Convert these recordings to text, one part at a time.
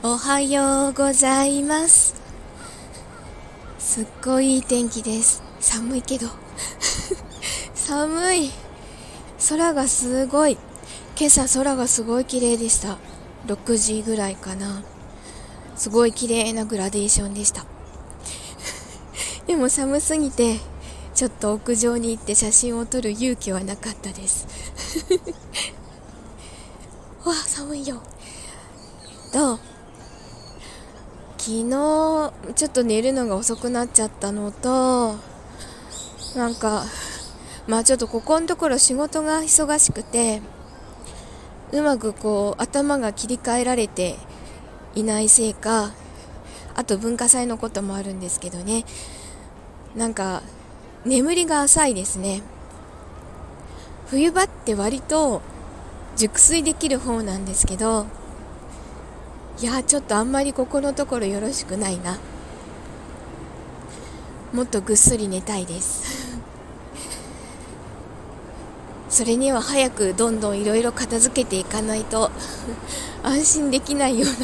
おはようございます。すっごいいい天気です。寒いけど。寒い。空がすごい。今朝空がすごい綺麗でした。6時ぐらいかな。すごい綺麗なグラデーションでした。でも寒すぎてちょっと屋上に行って写真を撮る勇気はなかったです。わあ寒いよ。どう？昨日ちょっと寝るのが遅くなっちゃったのとなんかまあちょっとここのところ仕事が忙しくてうまくこう頭が切り替えられていないせいかあと文化祭のこともあるんですけどね。なんか眠りが浅いですね。冬場って割と熟睡できる方なんですけどいやちょっとあんまりここのところよろしくないな。もっとぐっすり寝たいです。それには早くどんどんいろいろ片付けていかないと 安心できないような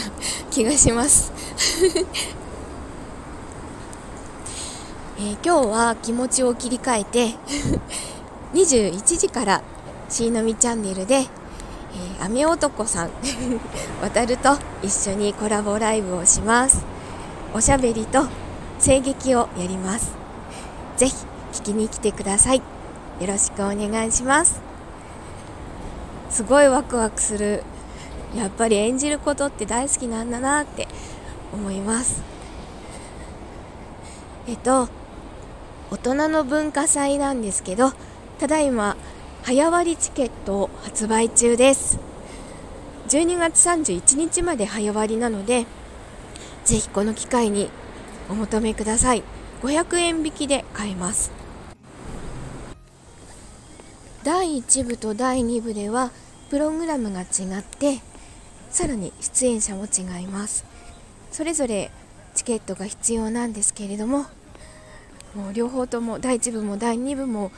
気がします。えー、今日は気持ちを切り替えて21時からしーのみチャンネルでえー、雨男さん 渡ると一緒にコラボライブをします。おしゃべりと声劇をやります。ぜひ聞きに来てください。よろしくお願いします。すごいワクワクする。やっぱり演じることって大好きなんだなって思います。えっと大人の文化祭なんですけどただいま早割チケットを発売中です。12月31日まで早割なのでぜひこの機会にお求めください。500円引きで買えます。第1部と第2部ではプログラムが違ってさらに出演者も違います。それぞれチケットが必要なんですけれどももう両方とも第1部も第2部も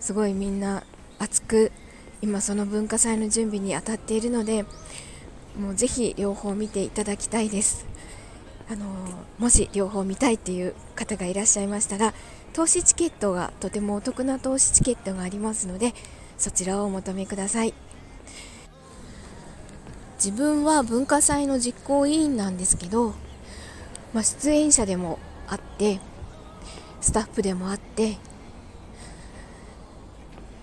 すごいみんな熱く今その文化祭の準備に当たっているのでもうぜひ両方見ていただきたいです。あのもし両方見たいっていう方がいらっしゃいましたら投資チケットがとてもお得な投資チケットがありますのでそちらをお求めください。自分は文化祭の実行委員なんですけど、まあ、出演者でもあってスタッフでもあって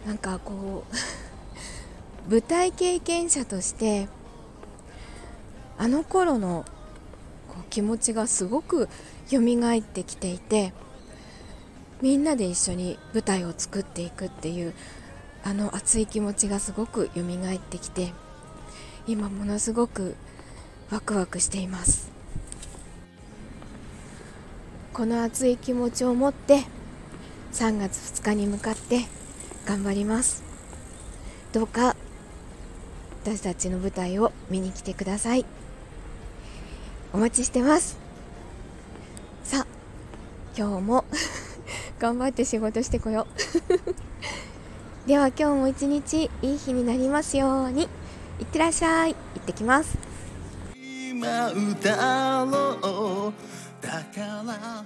なんかこう舞台経験者としてあの頃のこう気持ちがすごく蘇ってきていてみんなで一緒に舞台を作っていくっていうあの熱い気持ちがすごく蘇ってきて今ものすごくワクワクしています。この熱い気持ちを持って3月2日に向かって頑張ります。どうか私たちの舞台を見に来てください。お待ちしてます。さあ今日も 頑張って仕事してこよう。では今日も一日いい日になりますように。いってらっしゃい。行ってきます。今歌ろう。だから